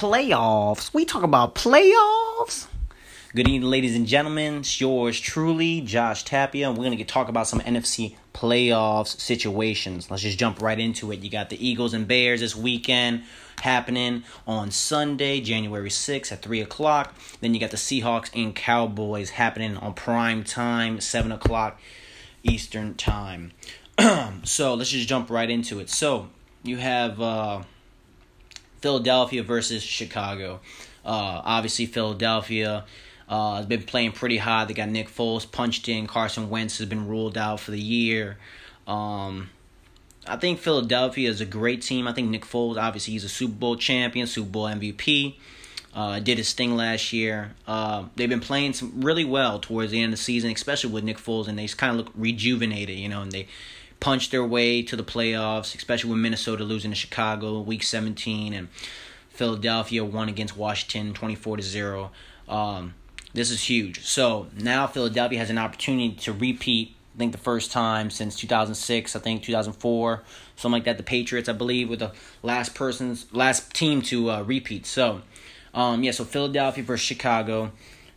playoffs. We talk about playoffs. Good evening, ladies and gentlemen. It's yours truly, Josh Tapia. We're going to talk about some NFC playoffs situations. Let's just jump right into it. You got the Eagles and Bears this weekend happening on Sunday, January 6th at 3 o'clock. Then you got the Seahawks and Cowboys happening on prime time, 7 o'clock Eastern time. so let's just jump right into it. So you have uh, Philadelphia versus Chicago. Uh, obviously, Philadelphia uh, has been playing pretty hot. They got Nick Foles punched in. Carson Wentz has been ruled out for the year. Um, I think Philadelphia is a great team. I think Nick Foles, obviously, he's a Super Bowl champion, Super Bowl MVP. Uh, did his thing last year. Uh, they've been playing some really well towards the end of the season, especially with Nick Foles, and they kind of look rejuvenated, you know, and they punched their way to the playoffs, especially with Minnesota losing to Chicago week 17 and Philadelphia won against Washington 24 to 0. Um, this is huge. So now Philadelphia has an opportunity to repeat, I think the first time since 2006, I think 2004, something like that. The Patriots, I believe, were the last person's last team to uh, repeat. So, um, yeah, so Philadelphia versus Chicago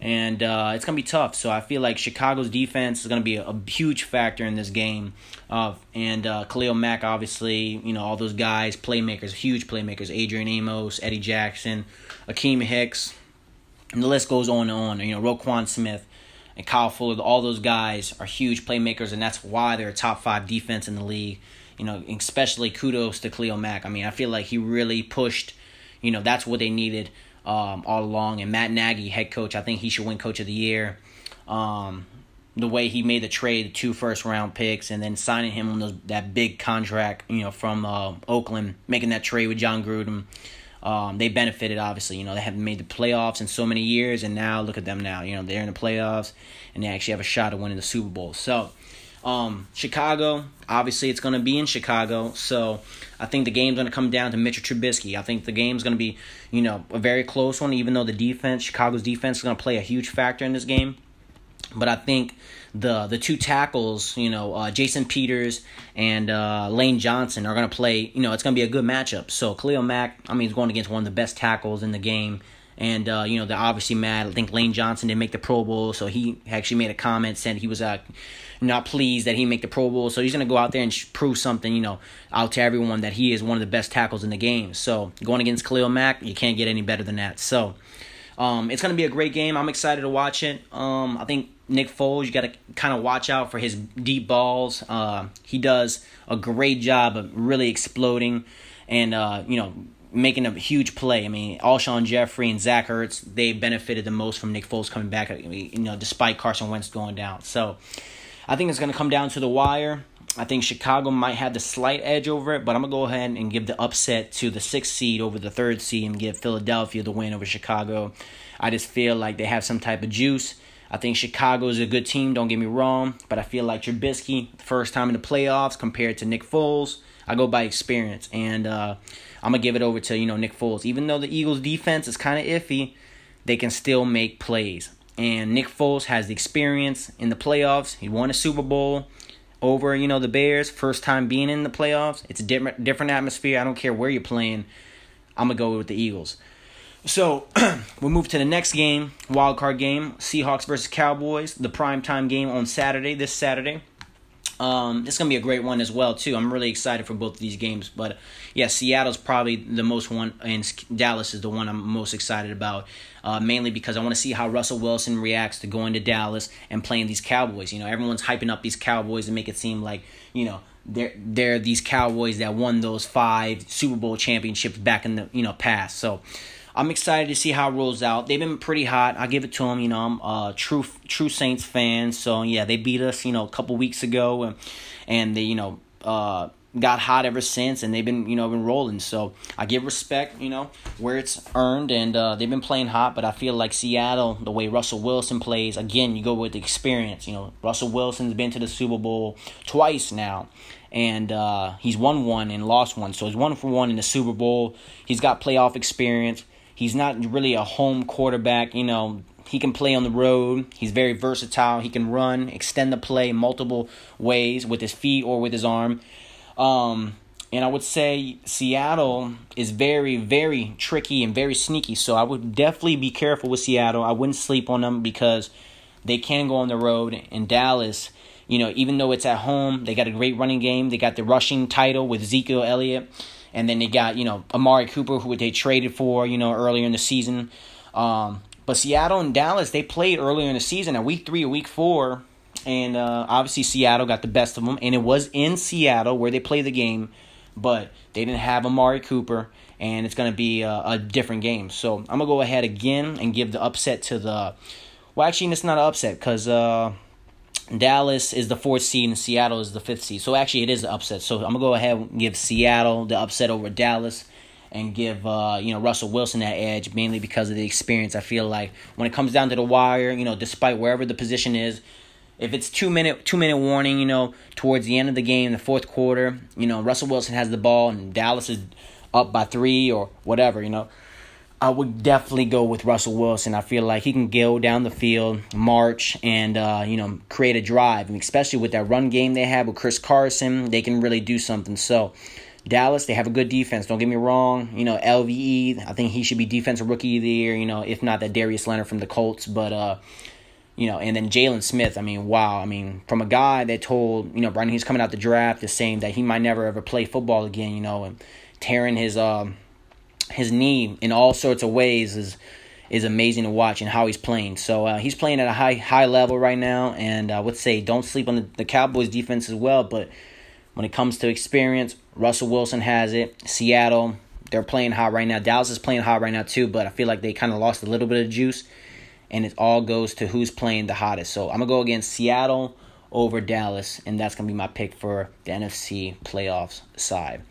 and uh, it's gonna be tough. So I feel like Chicago's defense is gonna be a, a huge factor in this game. Uh, and uh, Khalil Mack, obviously, you know all those guys, playmakers, huge playmakers. Adrian Amos, Eddie Jackson, Akiem Hicks, and the list goes on and on. You know Roquan Smith and Kyle Fuller, all those guys are huge playmakers, and that's why they're a top five defense in the league. You know, especially kudos to Khalil Mack. I mean, I feel like he really pushed. You know, that's what they needed um, all along. And Matt Nagy, head coach, I think he should win coach of the year. Um, the way he made the trade, the two first round picks, and then signing him on those, that big contract, you know, from uh, Oakland, making that trade with Jon Gruden. Um, they benefited obviously. You know, they haven't made the playoffs in so many years, and now look at them now. You know, they're in the playoffs, and they actually have a shot at winning the Super Bowl. So um, Chicago, obviously, it's going to be in Chicago, so I think the game's going to come down to Mitchell Trubisky. I think the game's going to be, you know, a very close one, even though the defense, Chicago's defense, is going to play a huge factor in this game. But I think the the two tackles, you know, uh, Jason Peters and uh, Lane Johnson are going to play. You know, it's going to be a good matchup. So Khalil Mack, I mean, he's going against one of the best tackles in the game. And uh, you know they're obviously mad. I think Lane Johnson didn't make the Pro Bowl, so he actually made a comment saying he was uh, not pleased that he make the Pro Bowl. So he's gonna go out there and prove something, you know, out to everyone that he is one of the best tackles in the game. So going against Khalil Mack, you can't get any better than that. So um, it's gonna be a great game. I'm excited to watch it. Um, I think Nick Foles, you got to kind of watch out for his deep balls. Uh, he does a great job of really exploding and uh, you know making a huge play. I mean, Alshon Jeffery and Zach Ertz, they benefited the most from Nick Foles coming back, you know, despite Carson Wentz going down. So I think it's going to come down to the wire. I think Chicago might have the slight edge over it, but I'm going to go ahead and give the upset to the sixth seed over the third seed and give Philadelphia the win over Chicago. I just feel like they have some type of juice. I think Chicago is a good team, don't get me wrong, but I feel like Trubisky, first time in the playoffs compared to Nick Foles, I go by experience. And uh, I'm to give it over to, you know, Nick Foles. Even though the Eagles' defense is kind of iffy, they can still make plays. And Nick Foles has the experience in the playoffs. He won a Super Bowl over, you know, the Bears. First time being in the playoffs. It's a different different atmosphere. I don't care where you're playing. I'm gonna go with the Eagles. So we'll move to the next game, wild card game, Seahawks versus Cowboys, the prime time game on Saturday, this Saturday. Um, it's gonna be a great one as well too. I'm really excited for both of these games. But yeah, Seattle's probably the most one, and Dallas is the one I'm most excited about. Uh, mainly because I want to see how Russell Wilson reacts to going to Dallas and playing these Cowboys. You know, everyone's hyping up these Cowboys and make it seem like you know they're they're these Cowboys that won those five Super Bowl championships back in the you know past. So I'm excited to see how it rolls out. They've been pretty hot. I give it to them. You know, I'm a true true Saints fan. So yeah, they beat us. You know, a couple weeks ago, and and they you know uh, got hot ever since, and they've been you know been rolling. So I give respect. You know where it's earned, and uh, they've been playing hot. But I feel like Seattle, the way Russell Wilson plays, again, you go with the experience. You know, Russell Wilson's been to the Super Bowl twice now and uh, he's won one and lost one. So he's one for one in the Super Bowl. He's got playoff experience. He's not really a home quarterback. You know, he can play on the road. He's very versatile. He can run, extend the play multiple ways with his feet or with his arm. Um, and I would say Seattle is very, very tricky and very sneaky. So I would definitely be careful with Seattle. I wouldn't sleep on them because they can go on the road. In Dallas, you know, even though it's at home, they got a great running game. They got the rushing title with Ezekiel Elliott. And then they got, you know, Amari Cooper, who they traded for, you know, earlier in the season. Um, but Seattle and Dallas, they played earlier in the season at week three or week four. And uh, obviously, Seattle got the best of them. And it was in Seattle where they played the game but they didn't have Amari Cooper, and it's going to be a, a, different game. So I'm going to go ahead again and give the upset to the. Well, actually, it's not an upset because uh, Dallas is the fourth seed and Seattle is the fifth seed. So actually, it is an upset. So I'm to go ahead and give Seattle the upset over Dallas and give uh, you know Russell Wilson that edge mainly because of the experience. I feel like when it comes down to the wire, you know, despite wherever the position is, if it's two minute two minute warning, you know, towards the end of the game, the fourth quarter, you know, Russell Wilson has the ball and Dallas is up by three or whatever, you know. I would definitely go with Russell Wilson. I feel like he can go down the field, march, and uh, you know create a drive. And especially with that run game they have with Chris Carson, they can really do something. So Dallas, they have a good defense. Don't get me wrong. You know LVE, I think he should be defensive rookie of the year. You know if not that Darius Leonard from the Colts, but uh, you know, and then Jaylon Smith, I mean, wow. I mean, from a guy that told, you know, Brian he's coming out the draft is saying that he might never ever play football again, you know, and tearing his um his knee in all sorts of ways is is amazing to watch and how he's playing. So uh, he's playing at a high high level right now, and I would say don't sleep on the, the Cowboys defense as well. But when it comes to experience, Russell Wilson has it. Seattle, they're playing hot right now. Dallas is playing hot right now too, but I feel like they kind of lost a little bit of juice and it all goes to who's playing the hottest. So I'm gonna go against Seattle over Dallas, and that's gonna be my pick for the NFC playoffs side.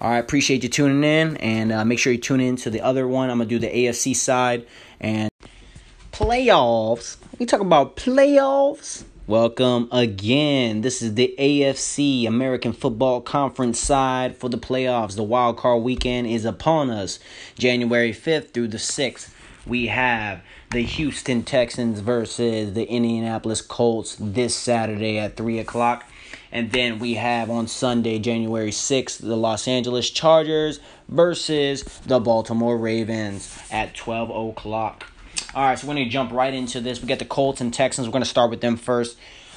All right, appreciate you tuning in, and uh, make sure you tune in to the other one. I'm gonna do the AFC side and playoffs. We talk about playoffs. Welcome again. This is the AFC American Football Conference side for the playoffs. The wild card weekend is upon us, January 5th through the 6th. We have the Houston Texans versus the Indianapolis Colts this Saturday at 3 o'clock. And then we have on Sunday, January 6th, the Los Angeles Chargers versus the Baltimore Ravens at 12 o'clock. All right, so we're going to jump right into this. We got the Colts and Texans. We're going to start with them first.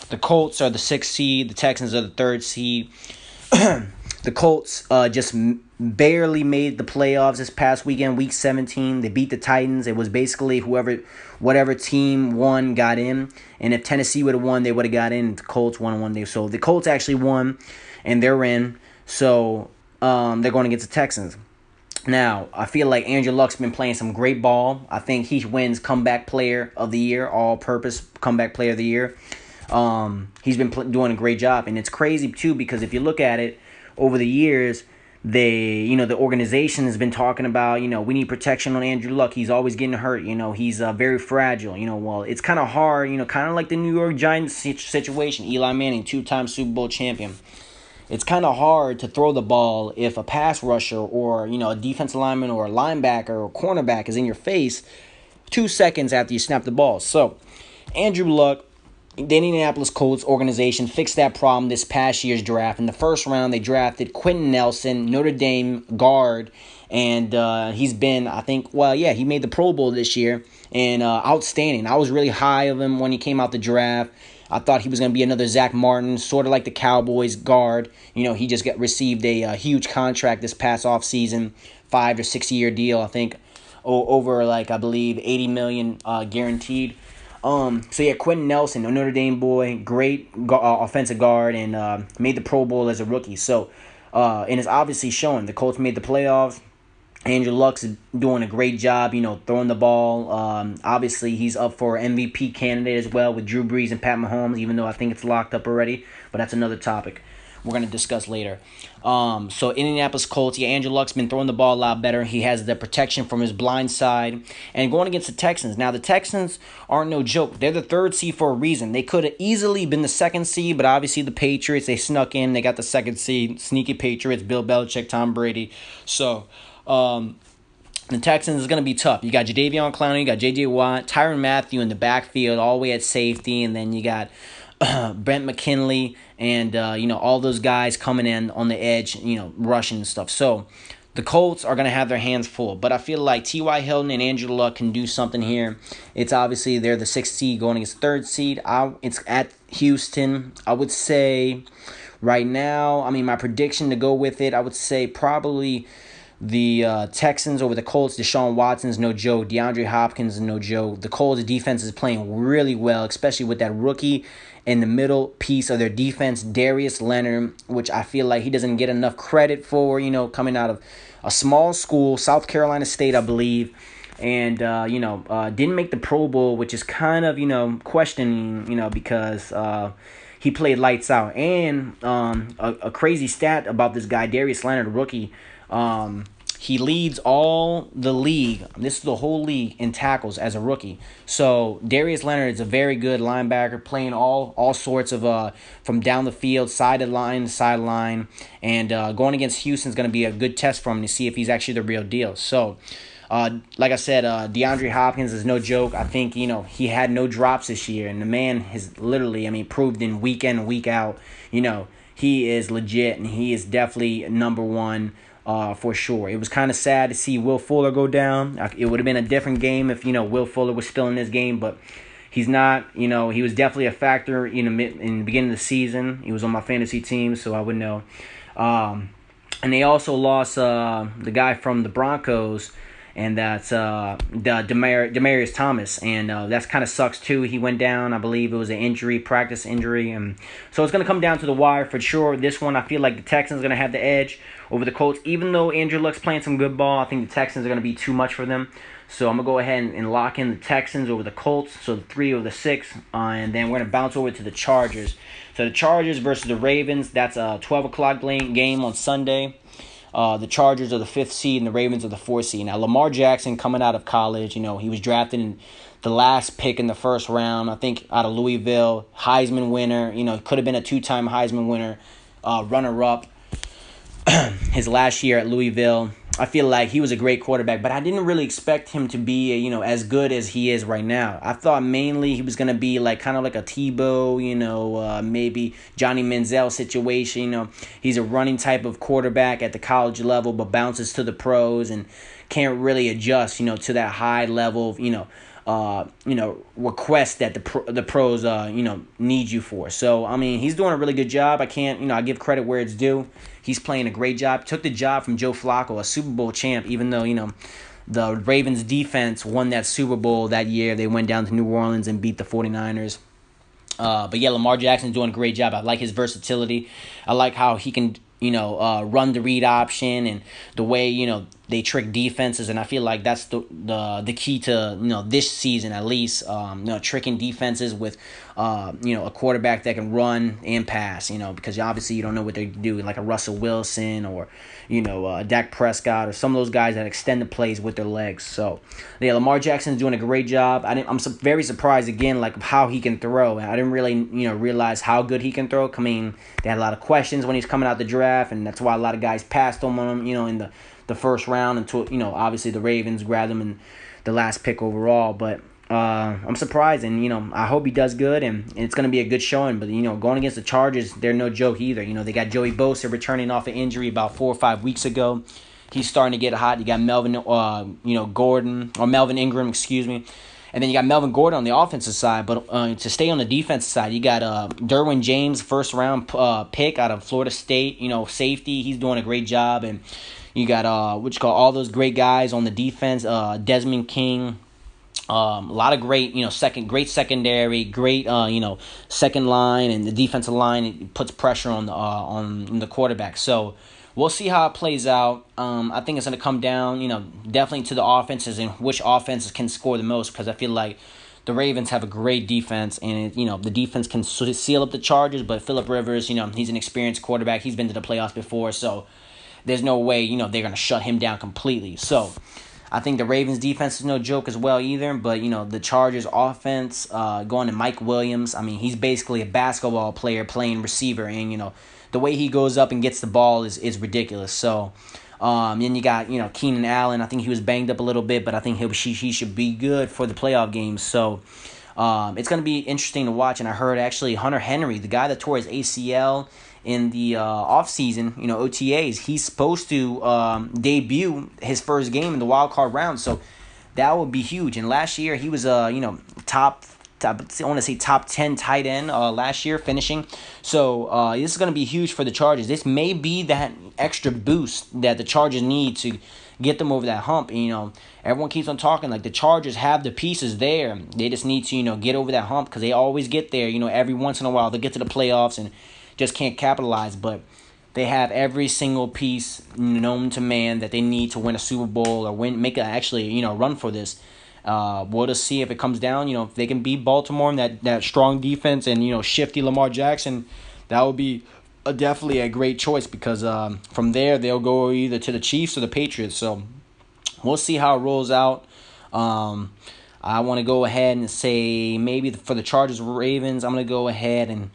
The Colts are the sixth seed, the Texans are the third seed. the Colts uh, just barely made the playoffs this past weekend, week 17. They beat the Titans. It was basically whoever, whatever team won got in. And if Tennessee would have won, they would have got in. The Colts won one day. So the Colts actually won, and they're in. So um, they're going against the Texans. Now, I feel like Andrew Luck's been playing some great ball. I think he wins comeback player of the year, all purpose comeback player of the year. Um, he's been pl- doing a great job. And it's crazy, too, because if you look at it over the years, they you know the organization has been talking about you know we need protection on Andrew Luck. He's always getting hurt you know he's uh, very fragile you know well it's kind of hard you know kind of like the New York Giants situation Eli Manning two-time Super Bowl champion. It's kind of hard to throw the ball if a pass rusher or you know a defensive lineman or a linebacker or cornerback is in your face 2 seconds after you snap the ball. So Andrew Luck the Indianapolis Colts organization fixed that problem this past year's draft. In the first round, they drafted Quenton Nelson, Notre Dame guard, and uh, he's been, I think, well, yeah, he made the Pro Bowl this year, and uh, outstanding. I was really high of him when he came out the draft. I thought he was going to be another Zack Martin, sort of like the Cowboys guard. You know, he just got received a, a uh, huge contract this past off season, five or six year deal, I think, over like I believe eighty million uh, guaranteed. Um, so yeah, Quenton Nelson, a Notre Dame boy, great uh, offensive guard, and uh, made the Pro Bowl as a rookie. So, uh, and it's obviously showing. The Colts made the playoffs. Andrew Luck's doing a great job, you know, throwing the ball. Um, obviously, he's up for MVP candidate as well with Drew Brees and Pat Mahomes, even though I think it's locked up already. But that's another topic we're going to discuss later. Um, so Indianapolis Colts, yeah, Andrew Luck's been throwing the ball a lot better. He has the protection from his blind side. And going against the Texans. Now, the Texans aren't no joke. They're the third seed for a reason. They could have easily been the second seed, but obviously the Patriots, they snuck in. They got the second seed. Sneaky Patriots, Bill Belichick, Tom Brady. So, um, the Texans is going to be tough. You got Jadeveon Clowney, you got J.J. Watt, Tyrann Mathieu in the backfield, all the way at safety, and then you got Brent McKinley, and uh, you know all those guys coming in on the edge, you know, rushing and stuff. So the Colts are going to have their hands full. But I feel like T.Y. Hilton and Andrew Luck can do something here. It's obviously they're the sixth seed going against third seed. I, it's at Houston. I would say right now, I mean, my prediction to go with it, I would say probably the uh, Texans over the Colts. Deshaun Watson's no joke. DeAndre Hopkins no joke. The Colts defense is playing really well, especially with that rookie in the middle piece of their defense, Darius Leonard, which I feel like he doesn't get enough credit for, you know, coming out of a small school, South Carolina State, I believe. And, uh, you know, uh, didn't make the Pro Bowl, which is kind of, you know, questioning, you know, because uh, he played lights out. And um, a, a crazy stat about this guy, Darius Leonard, rookie. Um, he leads all the league. This is the whole league in tackles as a rookie. So Darius Leonard is a very good linebacker, playing all all sorts of uh from down the field, side to line, side line, and uh, going against Houston is going to be a good test for him to see if he's actually the real deal. So. Uh, like I said, uh, DeAndre Hopkins is no joke. I think you know he had no drops this year, and the man has literally, I mean, proved in week in week out. You know he is legit, and he is definitely number one uh, for sure. It was kind of sad to see Will Fuller go down. It would have been a different game if you know Will Fuller was still in this game, but he's not. You know, he was definitely a factor in the in the beginning of the season. He was on my fantasy team, so I would know. Um, and they also lost uh, the guy from the Broncos and that's uh, the Demar- Demaryius Thomas, and uh, that's kind of sucks too. He went down, I believe it was an injury, practice injury, and so it's gonna come down to the wire for sure. This one, I feel like the Texans are gonna have the edge over the Colts, even though Andrew Luck's playing some good ball. I think the Texans are gonna be too much for them. So I'm gonna go ahead and, and lock in the Texans over the Colts. So the three over the six, uh, and then we're gonna bounce over to the Chargers. So the Chargers versus the Ravens. That's a 12 o'clock game on Sunday. Uh, the Chargers are the fifth seed and the Ravens are the fourth seed. Now, Lamar Jackson coming out of college, you know, he was drafted in the last pick in the first round, I think, out of Louisville, Heisman winner, you know, could have been a two time Heisman winner, uh, runner up his last year at Louisville. I feel like he was a great quarterback, but I didn't really expect him to be, you know, as good as he is right now. I thought mainly he was gonna be like kind of like a Tebow, you know, uh, maybe Johnny Manziel situation. You know, he's a running type of quarterback at the college level, but bounces to the pros and can't really adjust, you know, to that high level, you know, uh, you know, request that the pro, the pros, uh, you know, need you for. So I mean, he's doing a really good job. I can't, you know, I give credit where it's due. He's playing a great job. Took the job from Joe Flacco, a Super Bowl champ, even though you know. The Ravens defense won that Super Bowl that year. They went down to New Orleans and beat the 49ers. Uh, but yeah, Lamar Jackson's doing a great job. I like his versatility. I like how he can, you know, uh, run the read option and the way, you know, they trick defenses, and I feel like that's the the the key to you know this season at least. Um, you know, tricking defenses with uh, you know a quarterback that can run and pass. You know, because obviously you don't know what they're doing, like a Russell Wilson or you know uh, Dak Prescott or some of those guys that extend the plays with their legs. So yeah, Lamar Jackson's doing a great job. I I'm very surprised again, like how he can throw. I didn't really you know realize how good he can throw. I mean, they had a lot of questions when he's coming out the draft, and that's why a lot of guys passed on him. You know, in the the first round until you know obviously the Ravens grabbed him in the last pick overall. But uh, I'm surprised, and you know I hope he does good, and, and it's gonna be a good showing. But you know going against the Chargers, they're no joke either. You know they got Joey Bosa returning off an injury about four or five weeks ago. He's starting to get hot. You got Melvin, uh, you know Gordon or Melvin Ingram, excuse me. And then you got Melvin Gordon on the offensive side, but uh, to stay on the defensive side, you got uh, Derwin James, first round uh, pick out of Florida State. You know, safety. He's doing a great job, and you got uh, what you call all those great guys on the defense. Uh, Desmond King. Um, a lot of great, you know, second, great secondary, great, uh, you know, second line, and the defensive line puts pressure on the uh, on the quarterback. So we'll see how it plays out. Um, I think it's going to come down, you know, definitely to the offenses and which offenses can score the most because I feel like the Ravens have a great defense, and you know the defense can seal up the Chargers. But Philip Rivers, you know, he's an experienced quarterback. He's been to the playoffs before, so there's no way, you know, they're going to shut him down completely. So, I think the Ravens defense is no joke as well either, but you know, the Chargers offense uh, going to Mike Williams, I mean, he's basically a basketball player playing receiver and you know, the way he goes up and gets the ball is is ridiculous. So, um, then you got, you know, Keenan Allen. I think he was banged up a little bit, but I think he he, he should be good for the playoff games. So, um, it's going to be interesting to watch. And I heard actually Hunter Henry, the guy that tore his ACL in the uh, offseason, you know, OTAs, he's supposed to um, debut his first game in the wild card round. So that would be huge. And last year he was uh, you know, top top, I want to say top 10 tight end uh, last year finishing. So uh, this is going to be huge for the Chargers. This may be that extra boost that the Chargers need to get them over that hump. You know, everyone keeps on talking like the Chargers have the pieces there. They just need to, you know, get over that hump because they always get there. You know, every once in a while they get to the playoffs and just can't capitalize. But they have every single piece known to man that they need to win a Super Bowl or win, make a actually, you know, run for this. Uh, we'll just see if it comes down. You know, if they can beat Baltimore and that, that strong defense and, you know, shifty Lamar Jackson, that would be a, definitely a great choice because um, from there they'll go either to the Chiefs or the Patriots. So we'll see how it rolls out. Um, I want to go ahead and say maybe for the Chargers Ravens, I'm to go ahead and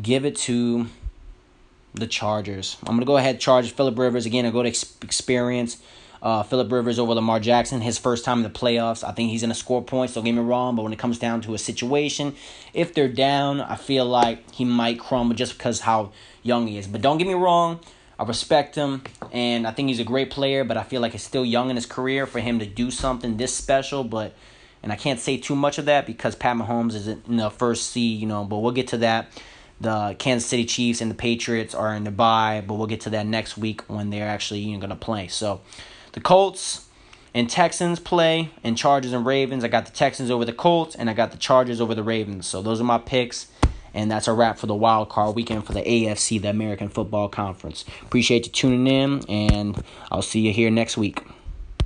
give it to the Chargers. I'm going to go ahead, Charge Philip Rivers. Again, I go to experience. Uh, Philip Rivers over Lamar Jackson, his first time in the playoffs. I think he's going to score points, don't get me wrong, but when it comes down to a situation, if they're down, I feel like he might crumble just because how young he is. But don't get me wrong, I respect him, and I think he's a great player, but I feel like he's still young in his career for him to do something this special, but and I can't say too much of that because Pat Mahomes is in the first seed, you know, but we'll get to that. The Kansas City Chiefs and the Patriots are in the bye, but we'll get to that next week when they're actually you know, going to play. So the Colts and Texans play, and Chargers and Ravens. I got the Texans over the Colts, and I got the Chargers over the Ravens. So those are my picks. And that's a wrap for the wild card weekend for the AFC, the American Football Conference. Appreciate you tuning in, and I'll see you here next week.